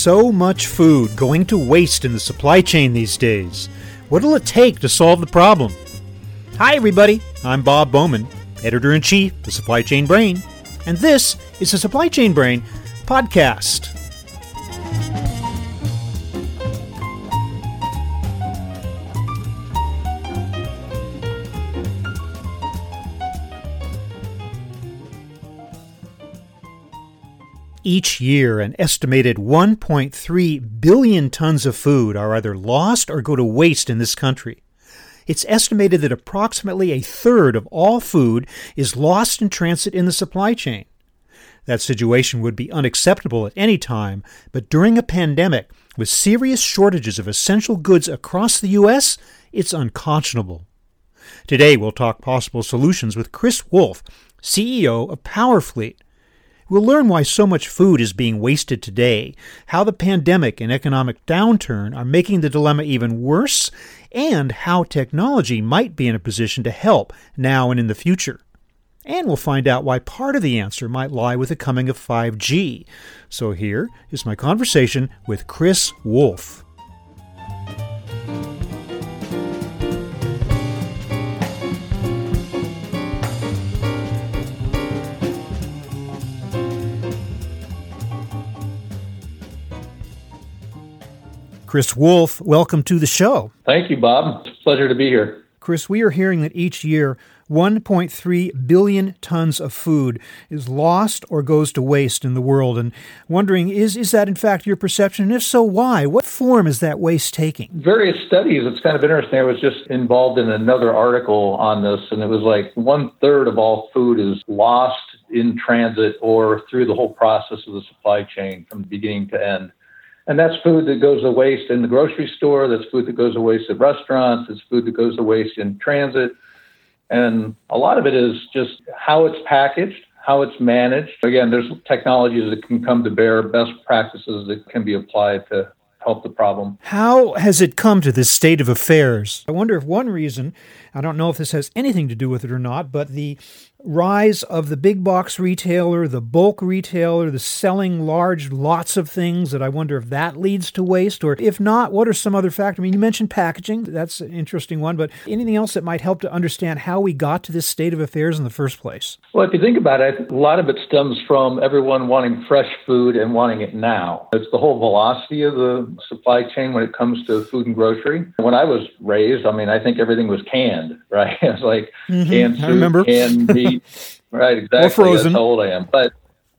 so much food going to waste in the supply chain these days. What'll it take to solve the problem? Hi, everybody. I'm Bob Bowman, editor in chief of Supply Chain Brain, and this is the Supply Chain Brain podcast. Each year, an estimated 1.3 billion tons of food are either lost or go to waste in this country. It's estimated that approximately a third of all food is lost in transit in the supply chain. That situation would be unacceptable at any time, but during a pandemic with serious shortages of essential goods across the U.S., it's unconscionable. Today, we'll talk possible solutions with Chris Wolf, CEO of Powerfleet. We'll learn why so much food is being wasted today, how the pandemic and economic downturn are making the dilemma even worse, and how technology might be in a position to help now and in the future. And we'll find out why part of the answer might lie with the coming of 5G. So here is my conversation with Chris Wolf. Chris Wolf, welcome to the show. Thank you, Bob. It's a pleasure to be here. Chris, we are hearing that each year 1.3 billion tons of food is lost or goes to waste in the world. And wondering, is, is that in fact your perception? And if so, why? What form is that waste taking? Various studies. It's kind of interesting. I was just involved in another article on this, and it was like one third of all food is lost in transit or through the whole process of the supply chain from beginning to end. And that's food that goes to waste in the grocery store. That's food that goes to waste at restaurants. It's food that goes to waste in transit. And a lot of it is just how it's packaged, how it's managed. Again, there's technologies that can come to bear, best practices that can be applied to help the problem. How has it come to this state of affairs? I wonder if one reason, I don't know if this has anything to do with it or not, but the rise of the big box retailer, the bulk retailer, the selling large lots of things that I wonder if that leads to waste or if not, what are some other factors? I mean, you mentioned packaging, that's an interesting one, but anything else that might help to understand how we got to this state of affairs in the first place? Well, if you think about it, a lot of it stems from everyone wanting fresh food and wanting it now. It's the whole velocity of the supply chain when it comes to food and grocery. When I was raised, I mean, I think everything was canned, right? It's like mm-hmm. canned soup, canned meat right, exactly. Or frozen. That's how old I am. But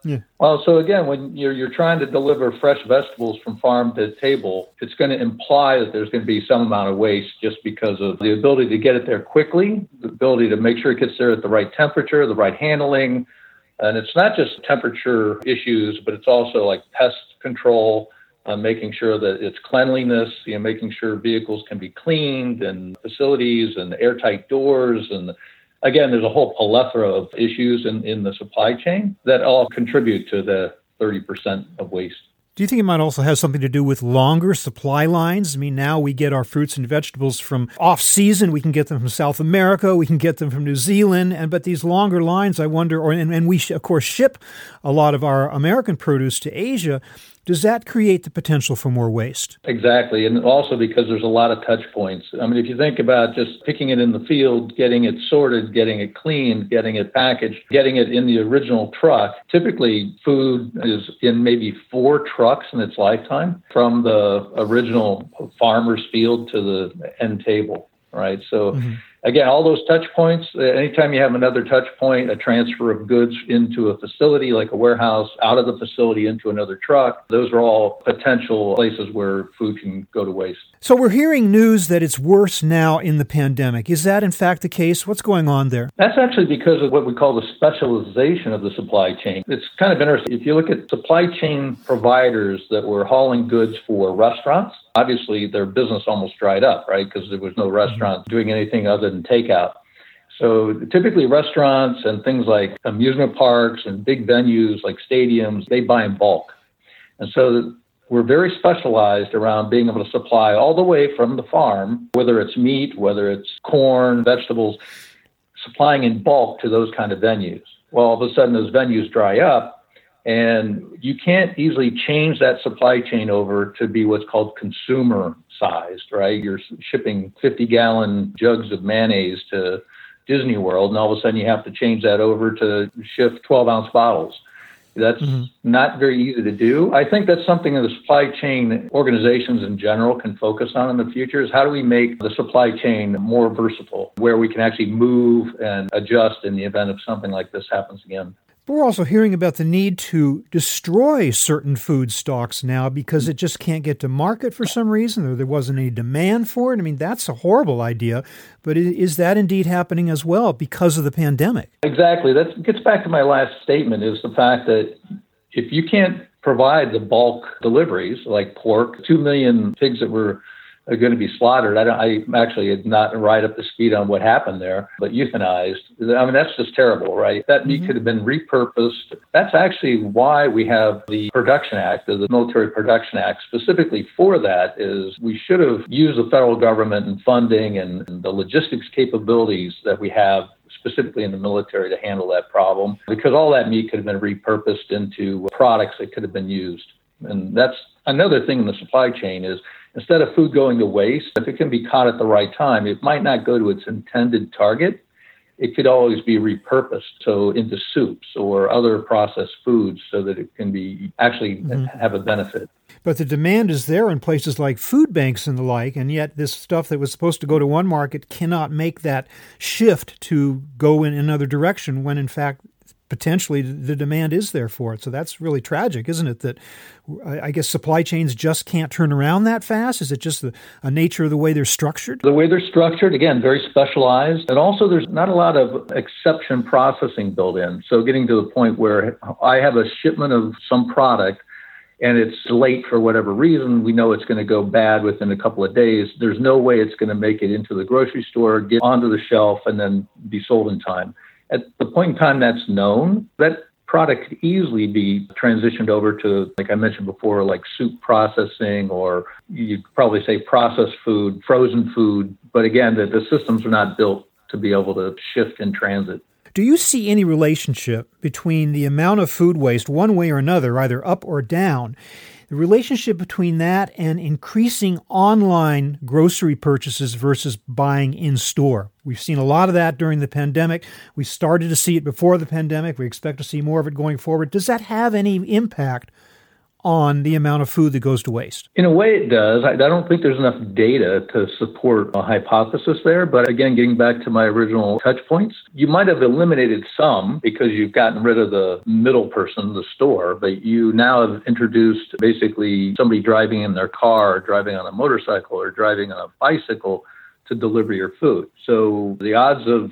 yeah. Well, so again, when you're you're trying to deliver fresh vegetables from farm to table, it's going to imply that there's going to be some amount of waste just because of the ability to get it there quickly, the ability to make sure it gets there at the right temperature, the right handling, and it's not just temperature issues, but it's also like pest control, uh, making sure that it's cleanliness, you know, making sure vehicles can be cleaned and facilities and airtight doors and again, there's a whole plethora of issues in, in the supply chain that all contribute to the 30% of waste. Do you think it might also have something to do with longer supply lines? I mean, now we get our fruits and vegetables from off season. We can get them from South America. We can get them from New Zealand. And but these longer lines, I wonder, or and, and we of course ship a lot of our American produce to Asia does that create the potential for more waste? Exactly. And also because there's a lot of touch points. I mean, if you think about just picking it in the field, getting it sorted, getting it cleaned, getting it packaged, getting it in the original truck, typically food is in maybe four trucks in its lifetime from the original farmer's field to the end table, right? So, mm-hmm again, all those touch points, uh, anytime you have another touch point, a transfer of goods into a facility like a warehouse, out of the facility into another truck, those are all potential places where food can go to waste. So we're hearing news that it's worse now in the pandemic. Is that in fact the case? What's going on there? That's actually because of what we call the specialization of the supply chain. It's kind of interesting. If you look at supply chain providers that were hauling goods for restaurants, obviously their business almost dried up, right? Because there was no mm-hmm. restaurant doing anything other than takeout. So typically restaurants and things like amusement parks and big venues like stadiums, they buy in bulk. And so we're very specialized around being able to supply all the way from the farm, whether it's meat, whether it's corn, vegetables, supplying in bulk to those kind of venues. Well, all of a sudden those venues dry up And you can't easily change that supply chain over to be what's called consumer sized, right? You're shipping 50 gallon jugs of mayonnaise to Disney World, and all of a sudden you have to change that over to shift 12 ounce bottles. That's mm-hmm. not very easy to do. I think that's something that the supply chain organizations in general can focus on in the future is how do we make the supply chain more versatile where we can actually move and adjust in the event of something like this happens again. But we're also hearing about the need to destroy certain food stocks now because it just can't get to market for some reason or there wasn't any demand for it. I mean, that's a horrible idea, but is that indeed happening as well because of the pandemic? Exactly. That gets back to my last statement is the fact that if you can't provide the bulk deliveries like pork, 2 million pigs that were are going to be slaughtered. I, don't, I actually not right up to speed on what happened there, but euthanized. I mean, that's just terrible, right? That meat mm-hmm. could have been repurposed. That's actually why we have the Production Act, the Military Production Act, specifically for that. Is we should have used the federal government and funding and, and the logistics capabilities that we have specifically in the military to handle that problem because all that meat could have been repurposed into products that could have been used. And that's another thing in the supply chain is instead of food going to waste, if it can be caught at the right time, it might not go to its intended target. It could always be repurposed, so into soups or other processed foods, so that it can be actually mm-hmm. have a benefit. But the demand is there in places like food banks and the like, and yet this stuff that was supposed to go to one market cannot make that shift to go in another direction when in fact potentially the demand is there for it. So that's really tragic, isn't it? That I guess supply chains just can't turn around that fast. Is it just the nature of the way they're structured? The way they're structured, again, very specialized, and also there's not a lot of exception processing built in. So getting to the point where I have a shipment of some product and it's late for whatever reason, we know it's going to go bad within a couple of days. There's no way it's going to make it into the grocery store, get onto the shelf, and then be sold in time. At the point in time that's known, that product could easily be transitioned over to, like I mentioned before, like soup processing, or you'd probably say processed food, frozen food. But again, the, the systems are not built to be able to shift in transit. Do you see any relationship between the amount of food waste, one way or another, either up or down, the relationship between that and increasing online grocery purchases versus buying in store. We've seen a lot of that during the pandemic. We started to see it before the pandemic. We expect to see more of it going forward. Does that have any impact on the amount of food that goes to waste? In a way, it does. I, I, don't think there's enough data to support a hypothesis there. But again, getting back to my original touch points, you might have eliminated some because you've gotten rid of the middle person, the store, but you now have introduced basically somebody driving in their car, or driving on a motorcycle, or driving on a bicycle to deliver your food. So the odds of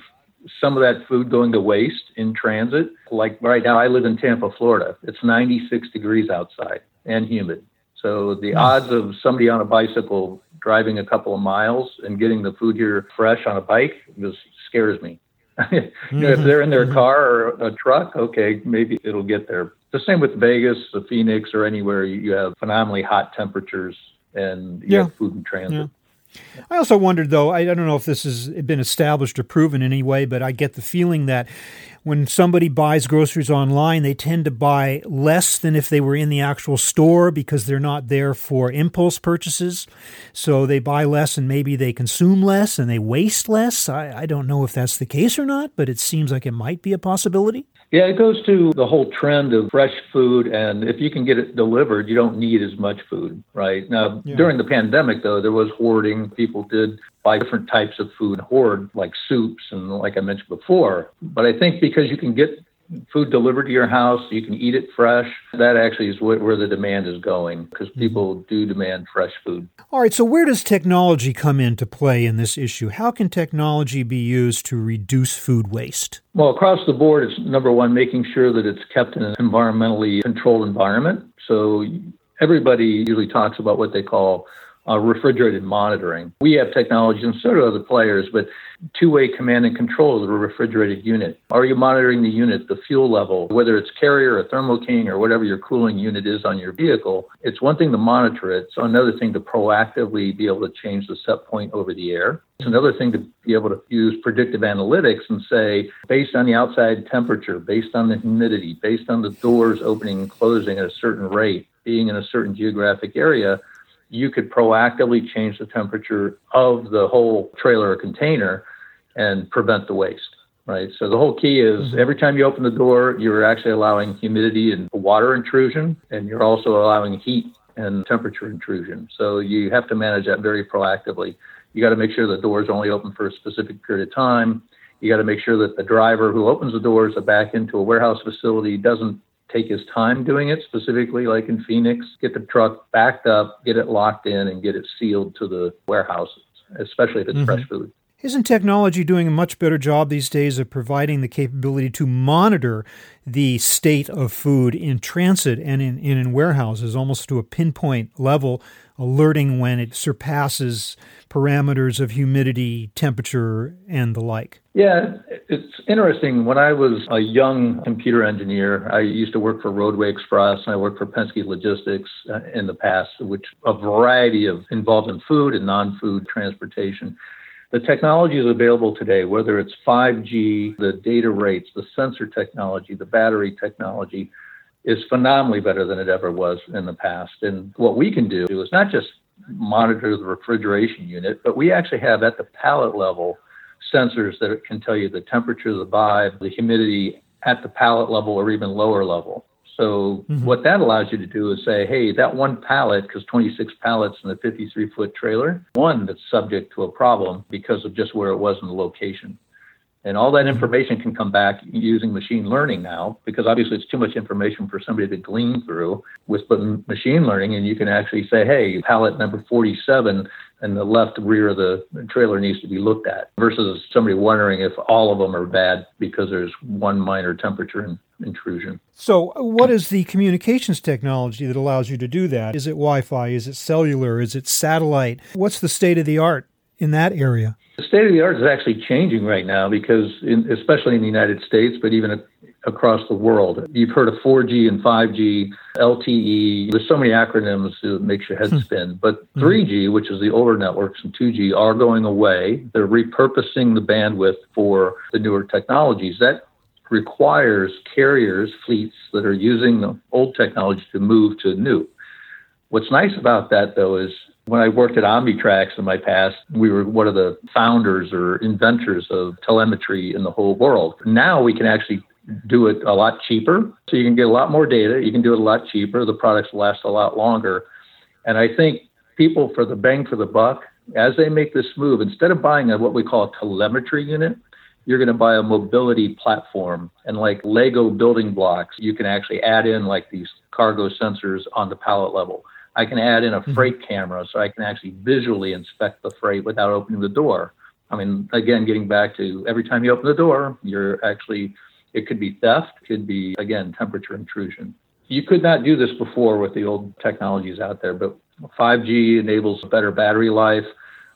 some of that food going to waste in transit. Like right now, I live in Tampa, Florida. It's 96 degrees outside and humid. So the odds of somebody on a bicycle driving a couple of miles and getting the food here fresh on a bike just scares me. you know, if they're in their mm-hmm. car or a truck, okay, maybe it'll get there. The same with Vegas, the Phoenix, or anywhere you have phenomenally hot temperatures and you yeah. have food in transit. Yeah. I also wondered, though, I, don't know if this has been established or proven in any way, but I get the feeling that when somebody buys groceries online, they tend to buy less than if they were in the actual store because they're not there for impulse purchases. So they buy less and maybe they consume less and they waste less. I, I don't know if that's the case or not, but it seems like it might be a possibility. Yeah, it goes to the whole trend of fresh food. And if you can get it delivered, you don't need as much food, right? Now, yeah. during the pandemic, though, there was hoarding. People did buy different types of food, hoard like soups and like I mentioned before. But I think because you can get food delivered to your house. You can eat it fresh. That actually is where the demand is going because mm-hmm. people do demand fresh food. All right. So, where does technology come into play in this issue? How can technology be used to reduce food waste? Well, across the board, it's number one, making sure that it's kept in an environmentally controlled environment. So, everybody usually talks about what they call uh, refrigerated monitoring. We have technology, and so do other players, but two-way command and control of the refrigerated unit. Are you monitoring the unit, the fuel level, whether it's carrier or Thermo King or whatever your cooling unit is on your vehicle? It's one thing to monitor it. It's another thing to proactively be able to change the set point over the air. It's another thing to be able to use predictive analytics and say, based on the outside temperature, based on the humidity, based on the doors opening and closing at a certain rate, being in a certain geographic area, you could proactively change the temperature of the whole trailer or container and prevent the waste. Right. So the whole key is mm-hmm. every time you open the door, you're actually allowing humidity and water intrusion, and you're also allowing heat and temperature intrusion. So you have to manage that very proactively. You got to make sure the door is only open for a specific period of time. You got to make sure that the driver who opens the doors back into a warehouse facility doesn't take his time doing it, specifically like in Phoenix, get the truck backed up, get it locked in, and get it sealed to the warehouse, especially if it's mm-hmm. fresh food. Isn't technology doing a much better job these days of providing the capability to monitor the state of food in transit and in, and in warehouses almost to a pinpoint level, alerting when it surpasses parameters of humidity, temperature, and the like? Yeah, it's interesting. When I was a young computer engineer, I used to work for Roadway Express and I worked for Penske Logistics uh, in the past, which a variety of involved in food and non-food transportation. The technology is available today, whether it's 5G, the data rates, the sensor technology, the battery technology, is phenomenally better than it ever was in the past. And what we can do is not just monitor the refrigeration unit, but we actually have at the pallet level sensors that can tell you the temperature, the vibe, the humidity at the pallet level or even lower level. So mm-hmm. what that allows you to do is say, hey, that one pallet, because 26 pallets in a 53 foot trailer, one that's subject to a problem because of just where it was in the location. And all that mm-hmm. information can come back using machine learning now, because obviously it's too much information for somebody to glean through with machine learning. And you can actually say, hey, pallet number 47 and the left rear of the trailer needs to be looked at versus somebody wondering if all of them are bad because there's one minor temperature in, intrusion. So, what is the communications technology that allows you to do that? Is it Wi Fi? Is it cellular? Is it satellite? What's the state of the art in that area? The state of the art is actually changing right now because, in, especially in the United States, but even across the world, you've heard of 4G and 5G, LTE. There's so many acronyms that makes your head hmm. spin. But 3G, hmm. which is the older networks, and 2G are going away. They're repurposing the bandwidth for the newer technologies. That requires carriers, fleets that are using the old technology to move to new. What's nice about that, though, is when I worked at Omnitracs in my past, we were one of the founders or inventors of telemetry in the whole world. Now we can actually do it a lot cheaper. So you can get a lot more data. You can do it a lot cheaper. The products last a lot longer. And I think people, for the bang for the buck, as they make this move, instead of buying a, what we call a telemetry unit, you're going to buy a mobility platform and like Lego building blocks, you can actually add in like these cargo sensors on the pallet level. I can add in a mm-hmm. freight camera so I can actually visually inspect the freight without opening the door. I mean, again, getting back to every time you open the door, you're actually, it could be theft, could be, again, temperature intrusion. You could not do this before with the old technologies out there, but 5G enables better battery life.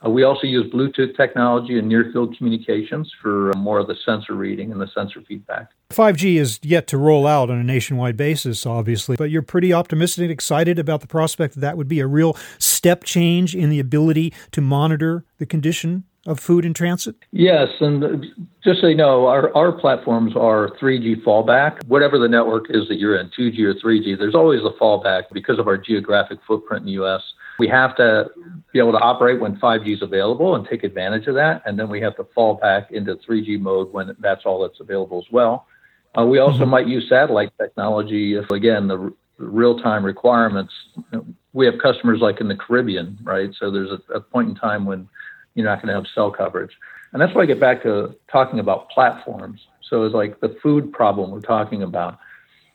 Uh, we also use Bluetooth technology and near field communications for uh, more of the sensor reading and the sensor feedback. 5G is yet to roll out on a nationwide basis, obviously, but you're pretty optimistic and excited about the prospect that that would be a real step change in the ability to monitor the condition of food in transit? Yes, and just so you know, our, our platforms are 3G fallback. Whatever the network is that you're in, 2G or 3G, there's always a fallback because of our geographic footprint in the U.S. We have to be able to operate when 5G is available and take advantage of that. And then we have to fall back into 3G mode when that's all that's available as well. Uh, we also mm-hmm. might use satellite technology if, again, the r- real time requirements. We have customers like in the Caribbean, right? So there's a, a point in time when you're not going to have cell coverage. And that's why I get back to talking about platforms. So it's like the food problem we're talking about.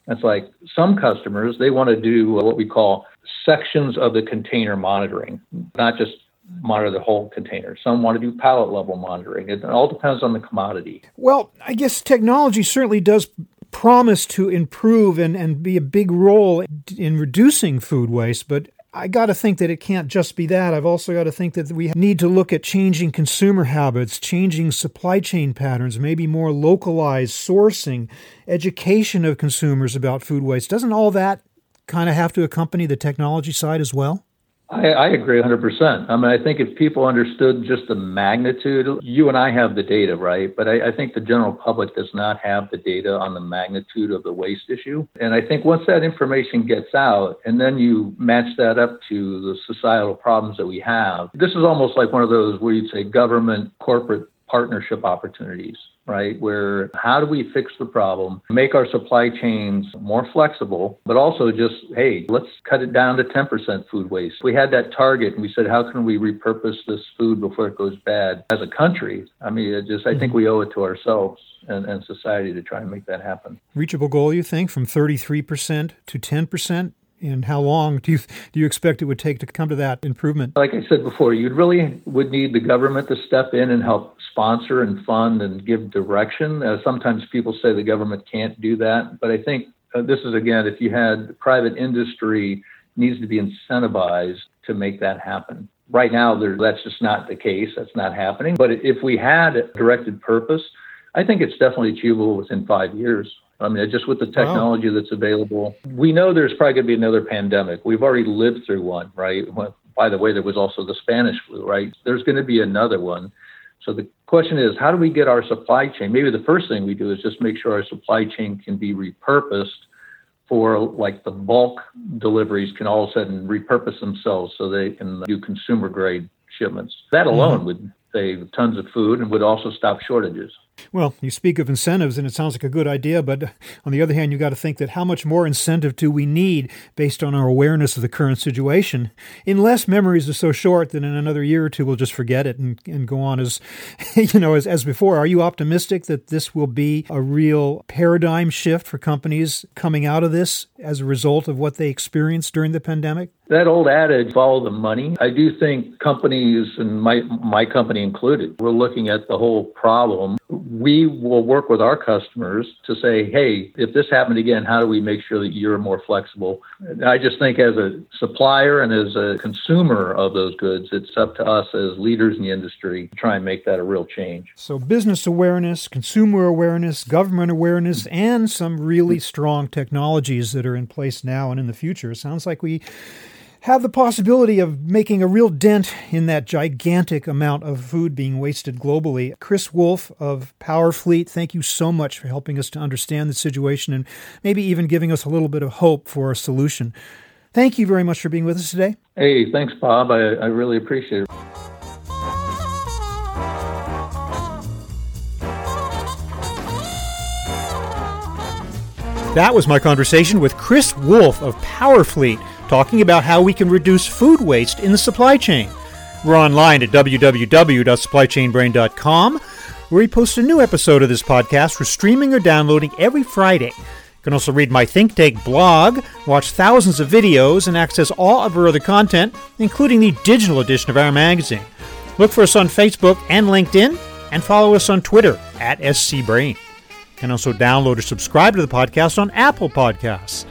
It's like some customers, they want to do what we call sections of the container monitoring, not just monitor the whole container. Some want to do pallet level monitoring. It all depends on the commodity. Well, I guess technology certainly does promise to improve and, and be a big role in reducing food waste, but I got to think that it can't just be that. I've also got to think that we need to look at changing consumer habits, changing supply chain patterns, maybe more localized sourcing, education of consumers about food waste. Doesn't all that kind of have to accompany the technology side as well? I, I, agree 100%. I mean, I think if people understood just the magnitude, you and I have the data, right? But I, I, think the general public does not have the data on the magnitude of the waste issue. And I think once that information gets out, and then you match that up to the societal problems that we have, this is almost like one of those where you'd say government corporate partnership opportunities, right? Where how do we fix the problem, make our supply chains more flexible, but also just, hey, let's cut it down to 10% food waste. We had that target and we said, how can we repurpose this food before it goes bad as a country? I mean, just, I think we owe it to ourselves and, and society to try and make that happen. Reachable goal, you think, from 33% to 10%? And how long do you do you expect it would take to come to that improvement? Like I said before, you really would need the government to step in and help sponsor and fund and give direction. Uh, sometimes people say the government can't do that, but I think uh, this is again, if you had private industry needs to be incentivized to make that happen. Right now, that's just not the case. That's not happening. But if we had a directed purpose, I think it's definitely achievable within five years. I mean, just with the technology wow. that's available, we know there's probably going to be another pandemic. We've already lived through one, right? By the way, there was also the Spanish flu, right? There's going to be another one. So the question is, how do we get our supply chain? Maybe the first thing we do is just make sure our supply chain can be repurposed for like the bulk deliveries can all of a sudden repurpose themselves so they can do consumer grade shipments. That alone mm-hmm. would save tons of food and would also stop shortages. Well, you speak of incentives, and it sounds like a good idea, but on the other hand, you've got to think that how much more incentive do we need based on our awareness of the current situation? Unless memories are so short that in another year or two we'll just forget it and, and go on as, you know, as, as before. Are you optimistic that this will be a real paradigm shift for companies coming out of this as a result of what they experienced during the pandemic? That old adage, follow the money. I do think companies, and my my company included, we're looking at the whole problem we will work with our customers to say, hey, if this happened again, how do we make sure that you're more flexible? I just think as a supplier and as a consumer of those goods, it's up to us as leaders in the industry to try and make that a real change. So, business awareness, consumer awareness, government awareness, and some really strong technologies that are in place now and in the future. It sounds like we have the possibility of making a real dent in that gigantic amount of food being wasted globally. Chris Wolf of Powerfleet, thank you so much for helping us to understand the situation and maybe even giving us a little bit of hope for a solution. Thank you very much for being with us today. Hey, thanks, Bob. I, I really appreciate it. That was my conversation with Chris Wolf of Powerfleet talking about how we can reduce food waste in the supply chain. We're online at www.supplychainbrain.com, where we post a new episode of this podcast for streaming or downloading every Friday. You can also read my Think Tank blog, watch thousands of videos, and access all of our other content, including the digital edition of our magazine. Look for us on Facebook and LinkedIn, and follow us on Twitter at SCBrain. You can also download or subscribe to the podcast on Apple Podcasts.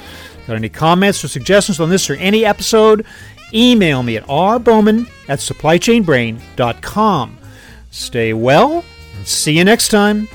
Got any comments or suggestions on this or any episode? Email me at rbowman at supplychainbrain.com. Stay well and see you next time.